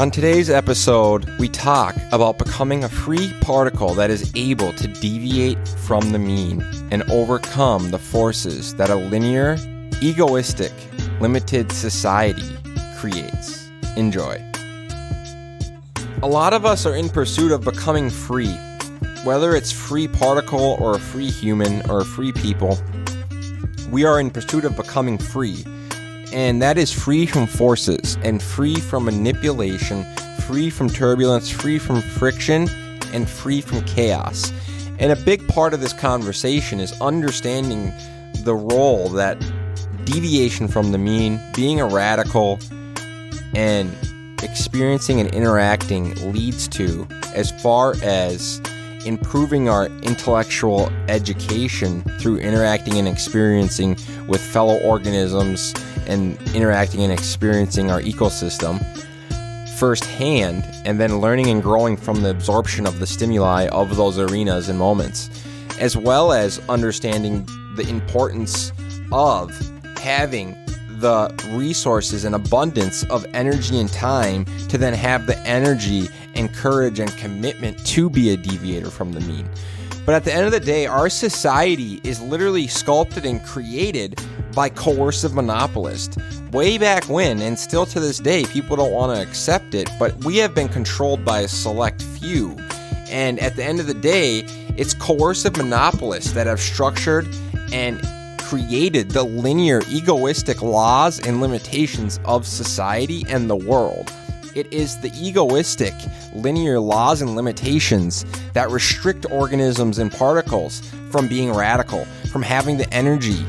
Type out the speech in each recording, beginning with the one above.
On today's episode, we talk about becoming a free particle that is able to deviate from the mean and overcome the forces that a linear, egoistic, limited society creates. Enjoy. A lot of us are in pursuit of becoming free, whether it's free particle or a free human or a free people. We are in pursuit of becoming free and that is free from forces and free from manipulation, free from turbulence, free from friction, and free from chaos. And a big part of this conversation is understanding the role that deviation from the mean, being a radical, and experiencing and interacting leads to as far as improving our intellectual education through interacting and experiencing with fellow organisms and interacting and experiencing our ecosystem firsthand, and then learning and growing from the absorption of the stimuli of those arenas and moments, as well as understanding the importance of having the resources and abundance of energy and time to then have the energy and courage and commitment to be a deviator from the mean. But at the end of the day, our society is literally sculpted and created by coercive monopolists. Way back when, and still to this day, people don't want to accept it, but we have been controlled by a select few. And at the end of the day, it's coercive monopolists that have structured and created the linear, egoistic laws and limitations of society and the world. It is the egoistic, linear laws and limitations that restrict organisms and particles from being radical, from having the energy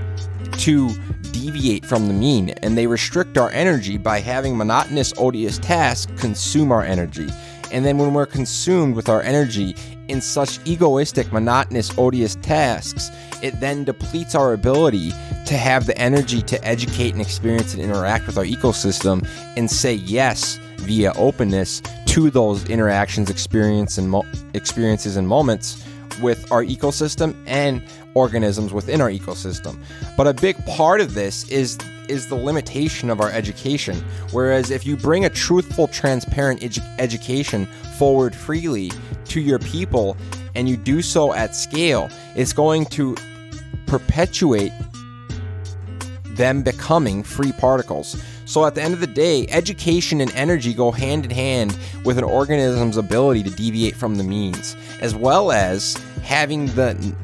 to deviate from the mean, and they restrict our energy by having monotonous, odious tasks consume our energy. And then when we're consumed with our energy in such egoistic, monotonous, odious tasks, it then depletes our ability to have the energy to educate and experience and interact with our ecosystem and say yes via openness to those interactions, experience and mo- experiences and moments with our ecosystem and organisms within our ecosystem. But a big part of this is is the limitation of our education. Whereas if you bring a truthful, transparent edu- education forward freely to your people and you do so at scale, it's going to perpetuate them becoming free particles. So at the end of the day, education and energy go hand in hand with an organism's ability to deviate from the means, as well as having the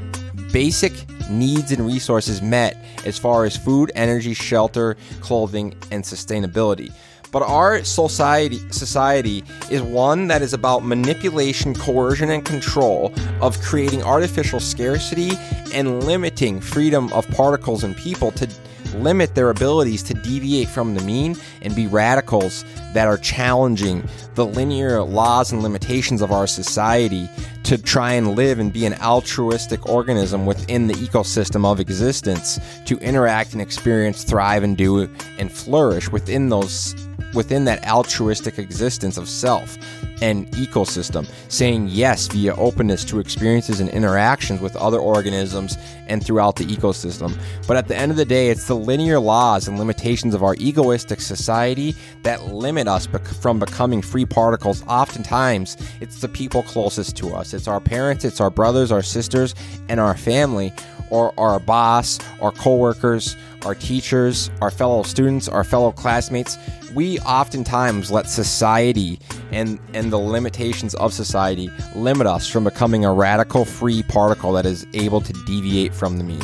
basic needs and resources met as far as food, energy, shelter, clothing, and sustainability. But our society society is one that is about manipulation, coercion, and control of creating artificial scarcity and limiting freedom of particles and people to limit their abilities to deviate from the mean and be radicals that are challenging the linear laws and limitations of our society to try and live and be an altruistic organism within the ecosystem of existence to interact and experience, thrive and do and flourish within those within that altruistic existence of self and ecosystem, saying yes via openness to experiences and interactions with other organisms and throughout the ecosystem. But at the end of the day, it's the linear laws and limitations of our egoistic society that limit us bec- from becoming free particles. Oftentimes, it's the people closest to us. It's our parents, it's our brothers, our sisters, and our family, or our boss, our coworkers, our teachers, our fellow students, our fellow classmates. We oftentimes let society and and the limitations of society limit us from becoming a radical free particle that is able to deviate from the mean.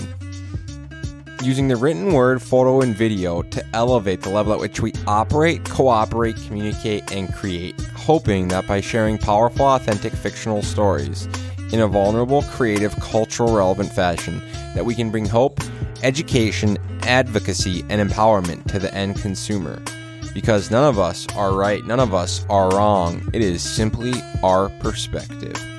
Using the written word, photo, and video to elevate the level at which we operate, cooperate, communicate, and create, hoping that by sharing powerful, authentic fictional stories in a vulnerable, creative, cultural relevant fashion, that we can bring hope, education, advocacy, and empowerment to the end consumer. Because none of us are right, none of us are wrong. It is simply our perspective.